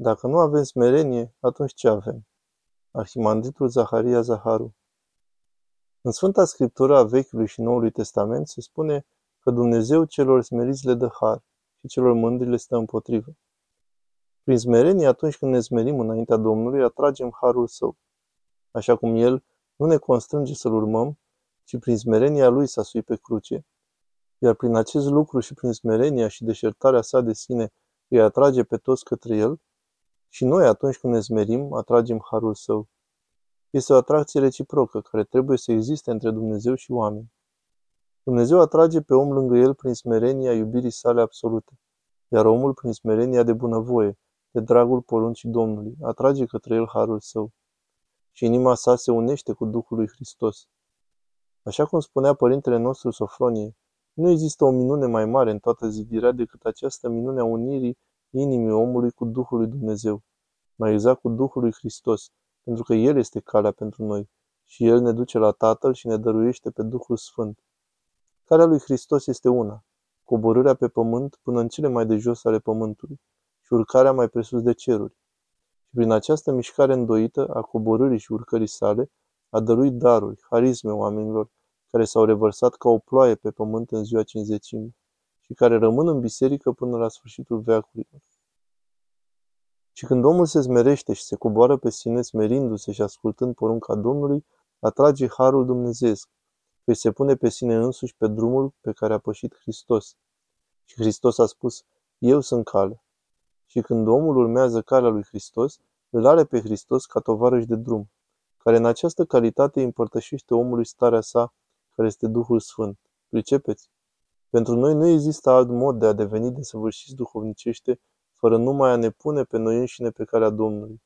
Dacă nu avem smerenie, atunci ce avem? Arhimandritul Zaharia Zaharu În Sfânta Scriptură a Vechiului și Noului Testament se spune că Dumnezeu celor smeriți le dă har și celor mândri le stă împotrivă. Prin smerenie, atunci când ne smerim înaintea Domnului, atragem harul său. Așa cum El nu ne constrânge să-L urmăm, ci prin smerenia Lui să sui pe cruce, iar prin acest lucru și prin smerenia și deșertarea sa de sine îi atrage pe toți către El, și noi, atunci când ne smerim, atragem harul său. Este o atracție reciprocă, care trebuie să existe între Dumnezeu și oameni. Dumnezeu atrage pe om lângă el prin smerenia iubirii sale absolute, iar omul prin smerenia de bunăvoie, de dragul poruncii Domnului, atrage către el harul său. Și inima sa se unește cu Duhul lui Hristos. Așa cum spunea părintele nostru Sofronie, nu există o minune mai mare în toată zidirea decât această minune a unirii inimii omului cu Duhul lui Dumnezeu, mai exact cu Duhul lui Hristos, pentru că El este calea pentru noi și El ne duce la Tatăl și ne dăruiește pe Duhul Sfânt. Calea lui Hristos este una, coborârea pe pământ până în cele mai de jos ale pământului și urcarea mai presus de ceruri. Și prin această mișcare îndoită a coborârii și urcării sale, a dăruit daruri, harisme oamenilor, care s-au revărsat ca o ploaie pe pământ în ziua cinzecimii și care rămân în biserică până la sfârșitul veacurilor. Și când omul se smerește și se coboară pe sine, smerindu-se și ascultând porunca Domnului, atrage harul dumnezeesc, că se pune pe sine însuși pe drumul pe care a pășit Hristos. Și Hristos a spus, eu sunt cale. Și când omul urmează calea lui Hristos, îl are pe Hristos ca tovarăș de drum, care în această calitate împărtășește omului starea sa, care este Duhul Sfânt. Pricepeți? Pentru noi nu există alt mod de a deveni desăvârșiți duhovnicește fără numai a ne pune pe noi înșine pe calea Domnului.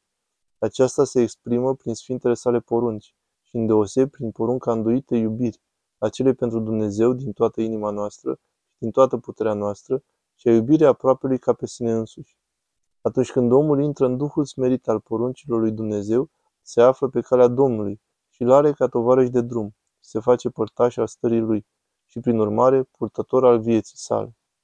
Aceasta se exprimă prin Sfintele sale porunci și îndeoseb prin porunca înduită iubiri, acele pentru Dumnezeu din toată inima noastră și din toată puterea noastră și a iubirii aproapelui ca pe sine însuși. Atunci când omul intră în Duhul smerit al poruncilor lui Dumnezeu, se află pe calea Domnului și îl are ca tovarăș de drum, se face părtaș al stării lui și, prin urmare, purtător al vieții sale.